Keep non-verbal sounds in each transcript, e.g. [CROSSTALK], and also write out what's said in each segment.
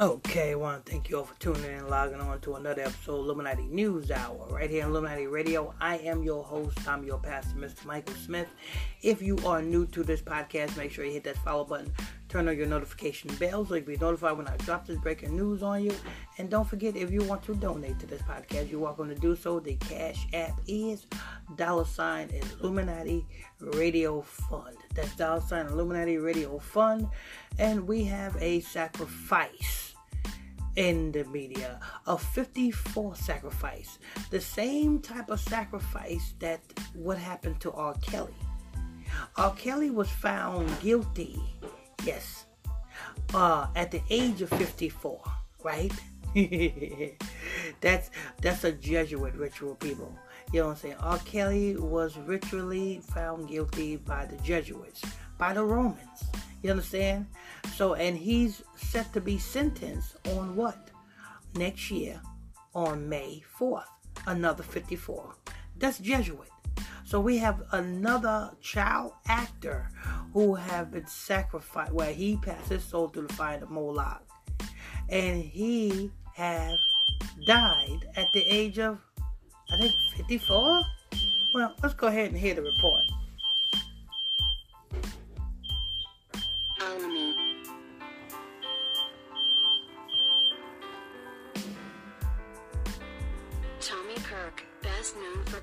Okay, I want to thank you all for tuning in and logging on to another episode of Illuminati News Hour right here on Illuminati Radio. I am your host, I'm your pastor, Mr. Michael Smith. If you are new to this podcast, make sure you hit that follow button, turn on your notification bell so you can be notified when I drop this breaking news on you. And don't forget, if you want to donate to this podcast, you're welcome to do so. The Cash App is dollar sign Illuminati Radio Fund. That's dollar sign Illuminati Radio Fund. And we have a sacrifice in the media a 54 sacrifice the same type of sacrifice that what happened to r. Kelly. R. Kelly was found guilty yes uh at the age of 54 right? [LAUGHS] That's that's a jesuit ritual people. You know what i'm saying? R. Kelly was ritually found guilty by the jesuits by the romans you understand? So, and he's set to be sentenced on what? Next year on May 4th. Another 54. That's Jesuit. So we have another child actor who have been sacrificed, where he passed his soul through the fire of Moloch. And he have died at the age of, I think, 54? Well, let's go ahead and hear the report.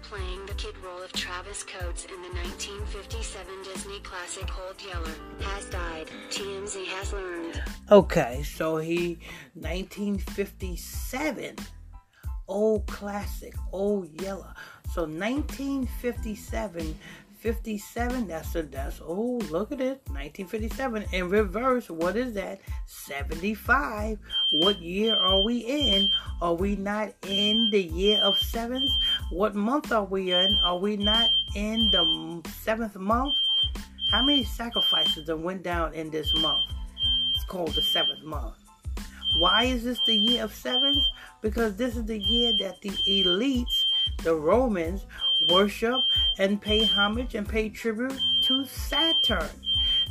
Playing the kid role of Travis Coates in the 1957 Disney classic Old Yeller, has died, TMZ has learned. Okay, so he, 1957, old classic, Old Yeller. So 1957 57. That's a that's oh look at it. 1957. In reverse, what is that? 75. What year are we in? Are we not in the year of sevens? What month are we in? Are we not in the seventh month? How many sacrifices that went down in this month? It's called the seventh month. Why is this the year of sevens? Because this is the year that the elites, the Romans, worship and pay homage and pay tribute to Saturn.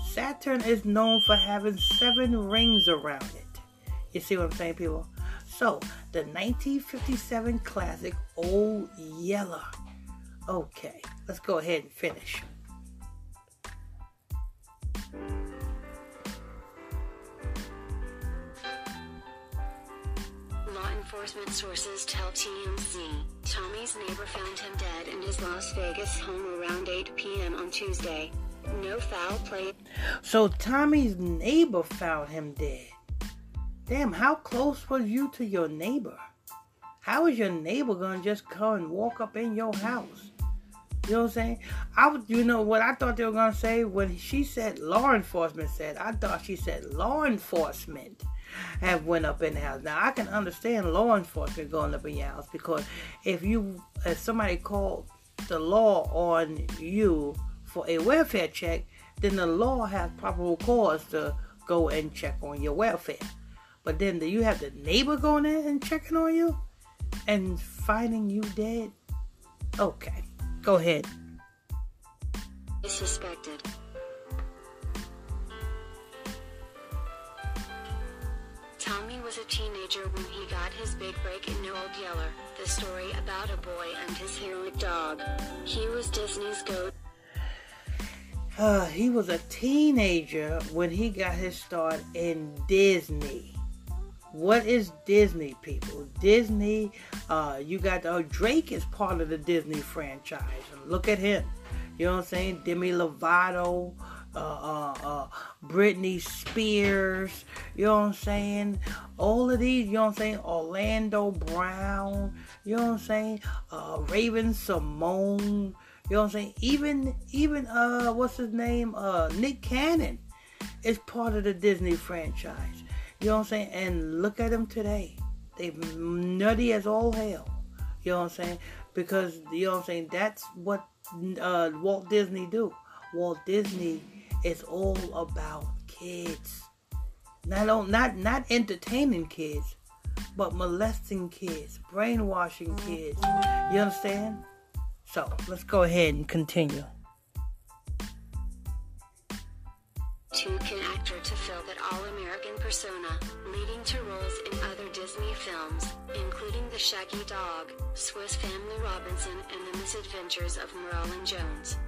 Saturn is known for having seven rings around it. You see what I'm saying, people? So, the 1957 classic Old Yeller. Okay, let's go ahead and finish. Enforcement sources tell TMZ, Tommy's neighbor found him dead in his Las Vegas home around 8 p.m. on Tuesday. No foul play. So Tommy's neighbor found him dead. Damn, how close was you to your neighbor? How is your neighbor gonna just come and walk up in your house? You know what I'm saying? I you know what I thought they were gonna say when she said law enforcement said. I thought she said law enforcement have went up in the house. Now I can understand law enforcement going up in your house because if you if somebody called the law on you for a welfare check, then the law has probable cause to go and check on your welfare. But then do you have the neighbor going in and checking on you and finding you dead? Okay, go ahead. Suspected. Was a teenager when he got his big break in Old Yeller, the story about a boy and his heroic dog. He was Disney's goat. Uh, he was a teenager when he got his start in Disney. What is Disney, people? Disney, uh, you got uh, Drake is part of the Disney franchise. Look at him. You know what I'm saying? Demi Lovato, uh, uh, uh, Britney Spears, you know what I'm saying? All of these, you know what I'm saying? Orlando Brown, you know what I'm saying? Uh, Raven-Symoné, you know what I'm saying? Even, even, uh, what's his name? Uh, Nick Cannon is part of the Disney franchise. You know what I'm saying? And look at them today. they're nutty as all hell. You know what I'm saying? Because, you know what I'm saying? That's what uh, Walt Disney do. Walt Disney it's all about kids. Not not not entertaining kids, but molesting kids, brainwashing kids. You understand? So let's go ahead and continue. Two can actor to fill that All-American persona, leading to roles in other Disney films, including The Shaggy Dog, Swiss Family Robinson, and The Misadventures of Merlin Jones.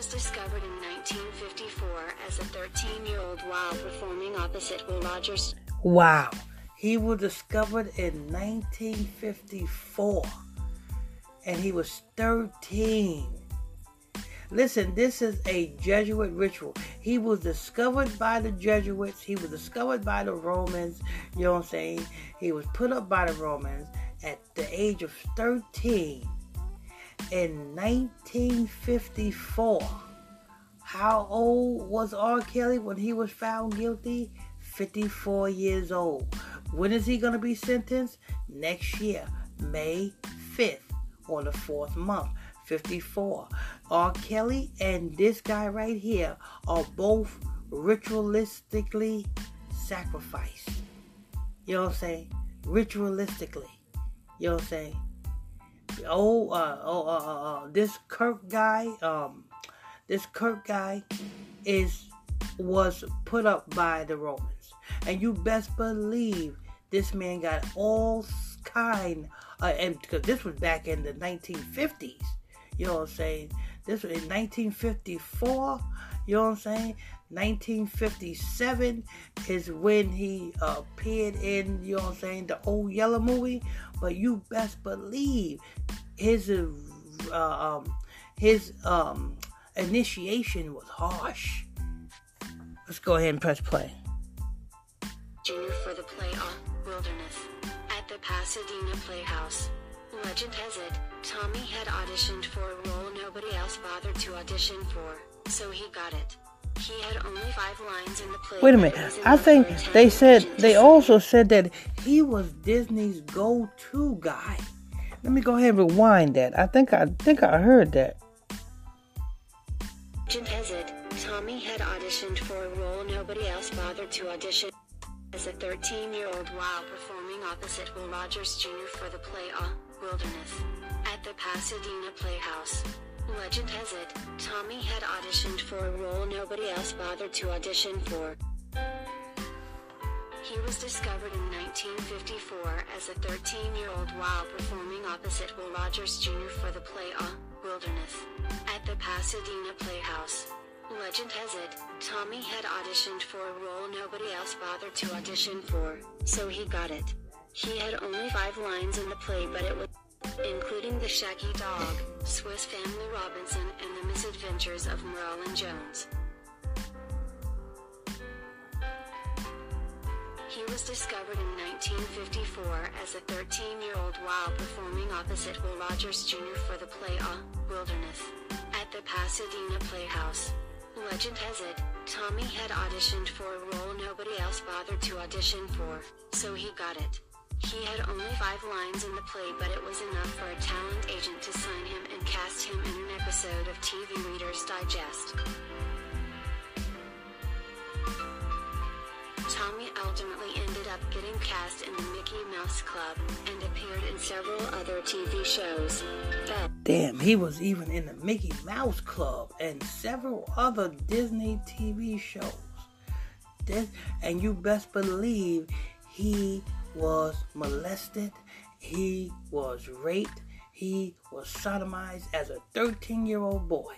Was discovered in 1954 as a 13 year old while performing opposite Will Rogers. Wow. He was discovered in 1954 and he was 13. Listen, this is a Jesuit ritual. He was discovered by the Jesuits, he was discovered by the Romans, you know what I'm saying? He was put up by the Romans at the age of 13 in 1954. How old was R. Kelly when he was found guilty? 54 years old. When is he going to be sentenced? Next year, May 5th, on the fourth month, 54. R. Kelly and this guy right here are both ritualistically sacrificed. You know what I'm saying? Ritualistically. You know what I'm saying? Oh, uh, oh, uh, uh, uh, this Kirk guy, um, this Kirk guy is was put up by the Romans, and you best believe this man got all kind, and because this was back in the 1950s, you know what I'm saying? This was in 1954, you know what I'm saying? 1957 is when he uh, appeared in, you know what I'm saying, the old yellow movie. But you best believe his uh, um, his um, initiation was harsh. Let's go ahead and press play. Junior for the play on Wilderness at the Pasadena Playhouse. Legend has it, Tommy had auditioned for a role nobody else bothered to audition for, so he got it. He had only five lines in the play. Wait a minute. I think they said they also said that he was Disney's go-to guy. Let me go ahead and rewind that. I think I think I heard that. It, Tommy had auditioned for a role nobody else bothered to audition as a 13-year-old while performing opposite Will Rogers Jr. for the play A Wilderness at the Pasadena Playhouse. Legend has it, Tommy had auditioned for a role nobody else bothered to audition for. He was discovered in 1954 as a 13-year-old while performing opposite Will Rogers Jr. for the play A Wilderness at the Pasadena Playhouse. Legend has it, Tommy had auditioned for a role nobody else bothered to audition for, so he got it. He had only five lines in the play but it was including The Shaggy Dog, Swiss Family Robinson, and The Misadventures of Merlin Jones. He was discovered in 1954 as a 13-year-old while performing opposite Will Rogers Jr. for the play A Wilderness at the Pasadena Playhouse. Legend has it, Tommy had auditioned for a role nobody else bothered to audition for, so he got it. He had only five lines in the play but it was enough for a talent agent to sign him and cast him in an episode of TV Reader's Digest. Tommy ultimately ended up getting cast in the Mickey Mouse Club and appeared in several other TV shows. Damn, he was even in the Mickey Mouse Club and several other Disney TV shows. This, and you best believe he was molested, he was raped, he was sodomized as a 13 year old boy.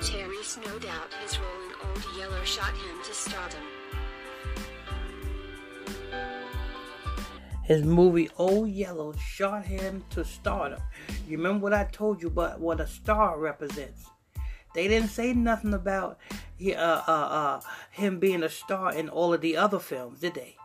Terry's no doubt his role in Old Yeller shot him to stardom. His movie Old Yellow shot him to stardom. You remember what I told you about what a star represents? They didn't say nothing about uh, uh, uh, him being a star in all of the other films, did they?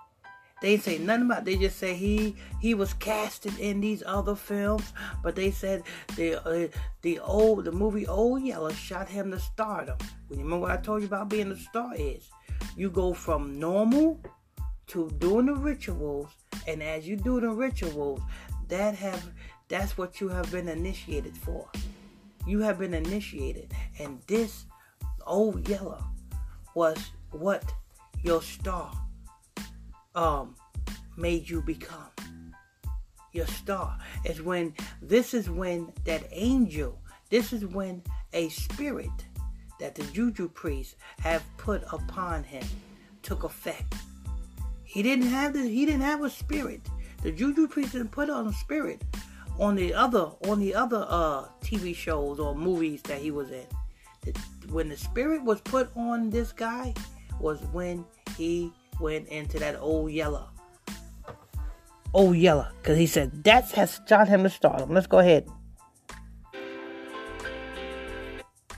They say nothing about. It. They just say he he was casted in these other films, but they said the uh, the old the movie Old Yeller shot him to stardom. Remember what I told you about being a star is? You go from normal to doing the rituals, and as you do the rituals, that have that's what you have been initiated for. You have been initiated, and this old yellow was what your star um made you become. Your star is when this is when that angel This is when a spirit that the juju priests have put upon him took effect. He didn't have the, he didn't have a spirit. The juju priest didn't put on a spirit on the other on the other uh, TV shows or movies that he was in. When the spirit was put on this guy was when he went into that old yellow. Old yeller, because he said that has shot him to stardom. Let's go ahead.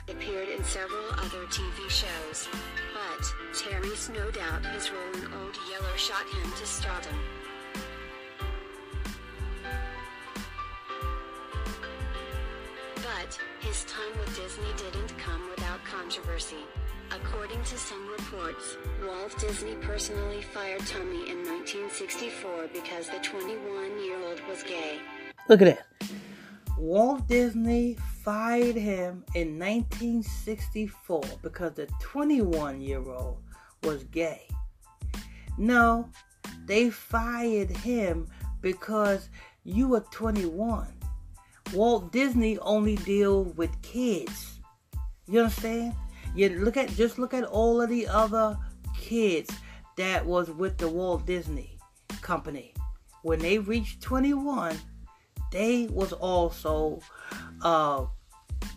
Appeared in several other TV shows, but Terry's no doubt his role in Old Yeller shot him to stardom. But, his time with Disney didn't controversy. According to some reports, Walt Disney personally fired Tommy in 1964 because the 21-year-old was gay. Look at that. Walt Disney fired him in 1964 because the 21 year old was gay. No, they fired him because you were 21. Walt Disney only deals with kids. You understand? You look at just look at all of the other kids that was with the Walt Disney company. When they reached 21, they was also uh,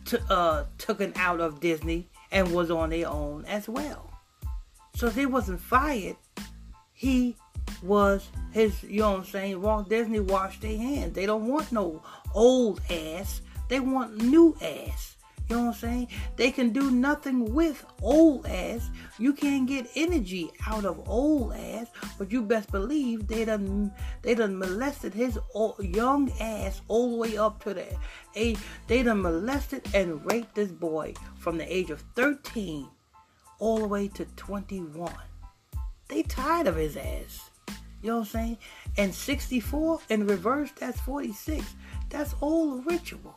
t- uh, taken out of Disney and was on their own as well. So he wasn't fired. He was his, you know what I'm saying? Walt Disney washed their hands. They don't want no old ass. They want new ass. You know what I'm saying? They can do nothing with old ass. You can't get energy out of old ass, but you best believe they done they done molested his old, young ass all the way up to the age. They done molested and raped this boy from the age of 13 all the way to 21. They tired of his ass. You know what I'm saying? And 64 in reverse, that's 46. That's all ritual.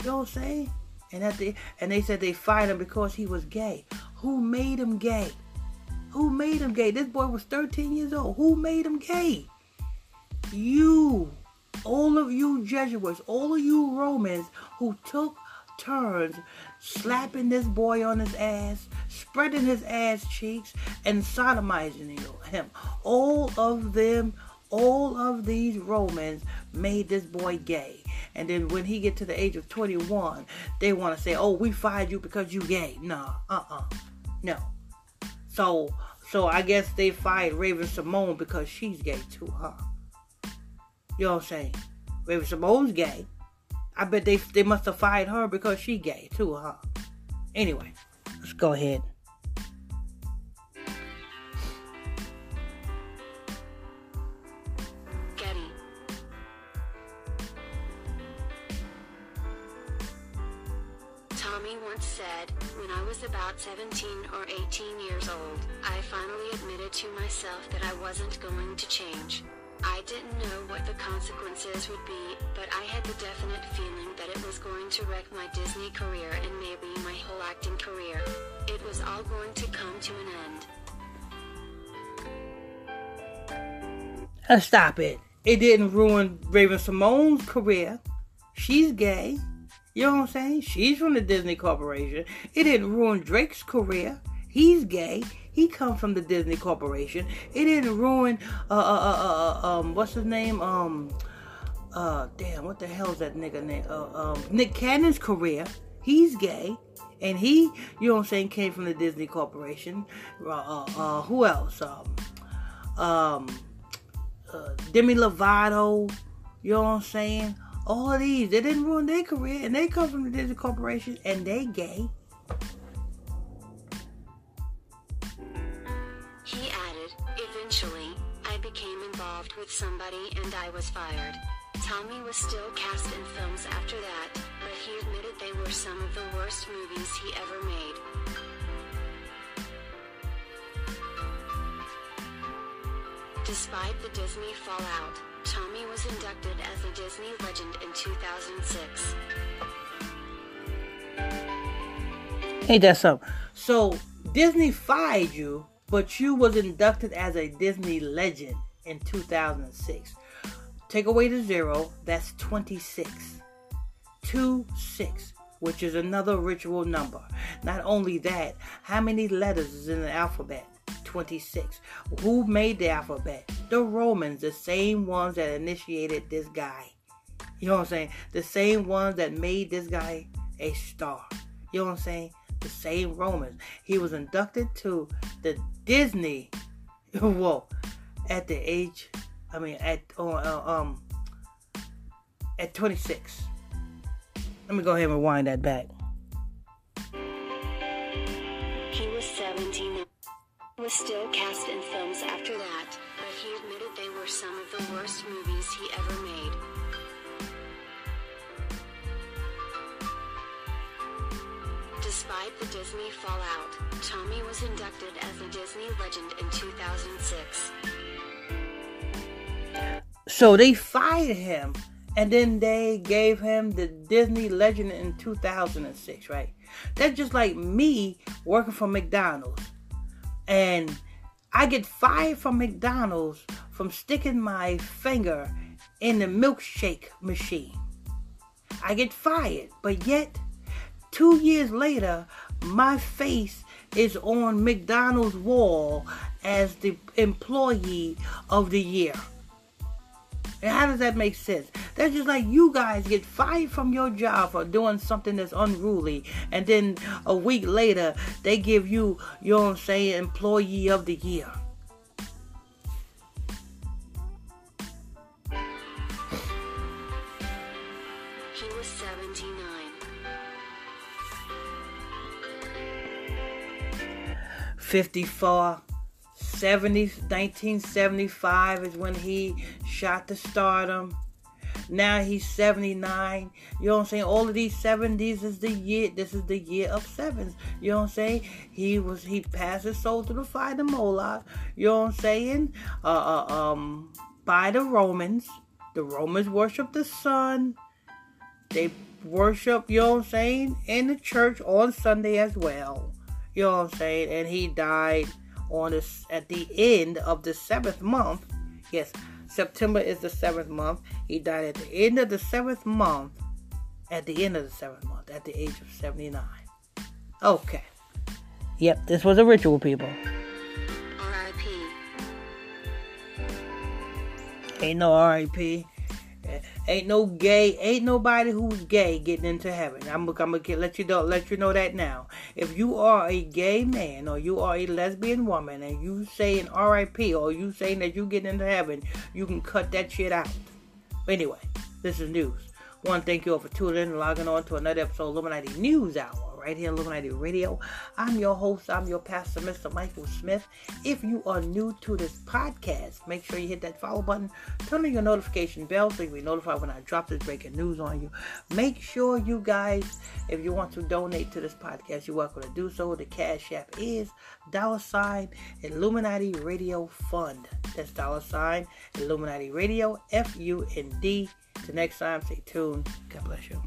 You know what I'm saying? And at the and they said they fired him because he was gay. Who made him gay? Who made him gay? This boy was 13 years old. Who made him gay? You, all of you Jesuits, all of you Romans who took turns slapping this boy on his ass, spreading his ass cheeks, and sodomizing him. All of them, all of these Romans made this boy gay. And then when he get to the age of 21, they want to say, "Oh, we fired you because you gay." No, uh-uh, no. So, so I guess they fired Raven-Symoné because she's gay too, huh? You know what I'm saying? Raven-Symoné's gay. I bet they they must have fired her because she gay too, huh? Anyway, let's go ahead. About 17 or 18 years old, I finally admitted to myself that I wasn't going to change. I didn't know what the consequences would be, but I had the definite feeling that it was going to wreck my Disney career and maybe my whole acting career. It was all going to come to an end. Uh, stop it. It didn't ruin Raven-Symoné's career. She's gay. You know what I'm saying? She's from the Disney Corporation. It didn't ruin Drake's career. He's gay. He come from the Disney Corporation. It didn't ruin uh uh uh, uh um what's his name um uh damn what the hell is that nigga name uh, um Nick Cannon's career. He's gay. And he, you know what I'm saying, came from the Disney Corporation. Uh, uh, uh who else? Um, um, uh, Demi Lovato. You know what I'm saying? All of these, they didn't ruin their career, and they come from the Disney Corporation, and they gay. He added, eventually, I became involved with somebody and I was fired. Tommy was still cast in films after that, but he admitted they were some of the worst movies he ever made. Despite the Disney fallout, Tommy was inducted as a Disney legend in 2006. Ain't that something? So Disney fired you, but you was inducted as a Disney legend in 2006. Take away the zero, that's 26. Two six. which is another ritual number. Not only that, how many letters is in the alphabet? 26. Who made the alphabet? The Romans, the same ones that initiated this guy. You know what I'm saying? The same ones that made this guy a star. You know what I'm saying? The same Romans. He was inducted to the Disney. [LAUGHS] Whoa, at the age, I mean, at uh, um, at 26. Let me go ahead and rewind that back. Was still cast in films after that, but he admitted they were some of the worst movies he ever made. Despite the Disney fallout, Tommy was inducted as a Disney legend in 2006. So they fired him and then they gave him the Disney Legend in 2006, right? That's just like me working for McDonald's and I get fired from McDonald's from sticking my finger in the milkshake machine. I get fired, but yet two years later, my face is on McDonald's wall as the employee of the year. And how does that make sense? That's just like you guys get fired from your job for doing something that's unruly, and then a week later they give you, you know what I'm saying, employee of the year. He was 79. 54 70 1975 is when he shot the stardom. Now he's 79 you know what i'm saying? All of these 70s is the year this is the year of sevens. You know what i'm saying? He was he passed his soul to the fire to moloch. You know what i'm saying? Uh, uh um by the romans. The romans worship the sun. They worship you know what i'm saying? In the church on sunday as well. You know what i'm saying? And he died on this at the end of the seventh month. Yes, September is the seventh month. He died at the end of the seventh month. At the end of the seventh month, at the age of 79. Okay. Yep, this was a ritual, people. R.I.P. Ain't no R.I.P. Ain't no gay, ain't nobody who's gay getting into heaven. I'm, I'm gonna let you know, let you know that now. If you are a gay man or you are a lesbian woman and you saying R.I.P. or you saying that you get into heaven, you can cut that shit out. Anyway, this is news. One, thank you all for tuning in and logging on to another episode of Illuminati News Hour right here Illuminati Radio. I'm your host, I'm your pastor, Mr. Michael Smith. If you are new to this podcast, make sure you hit that follow button, turn on your notification bell so you'll be notified when I drop this breaking news on you. Make sure you guys, if you want to donate to this podcast, you're welcome to do so. The Cash App is dollar sign Illuminati Radio Fund. That's dollar sign Illuminati Radio F U N D. Till next time, stay tuned. God bless you.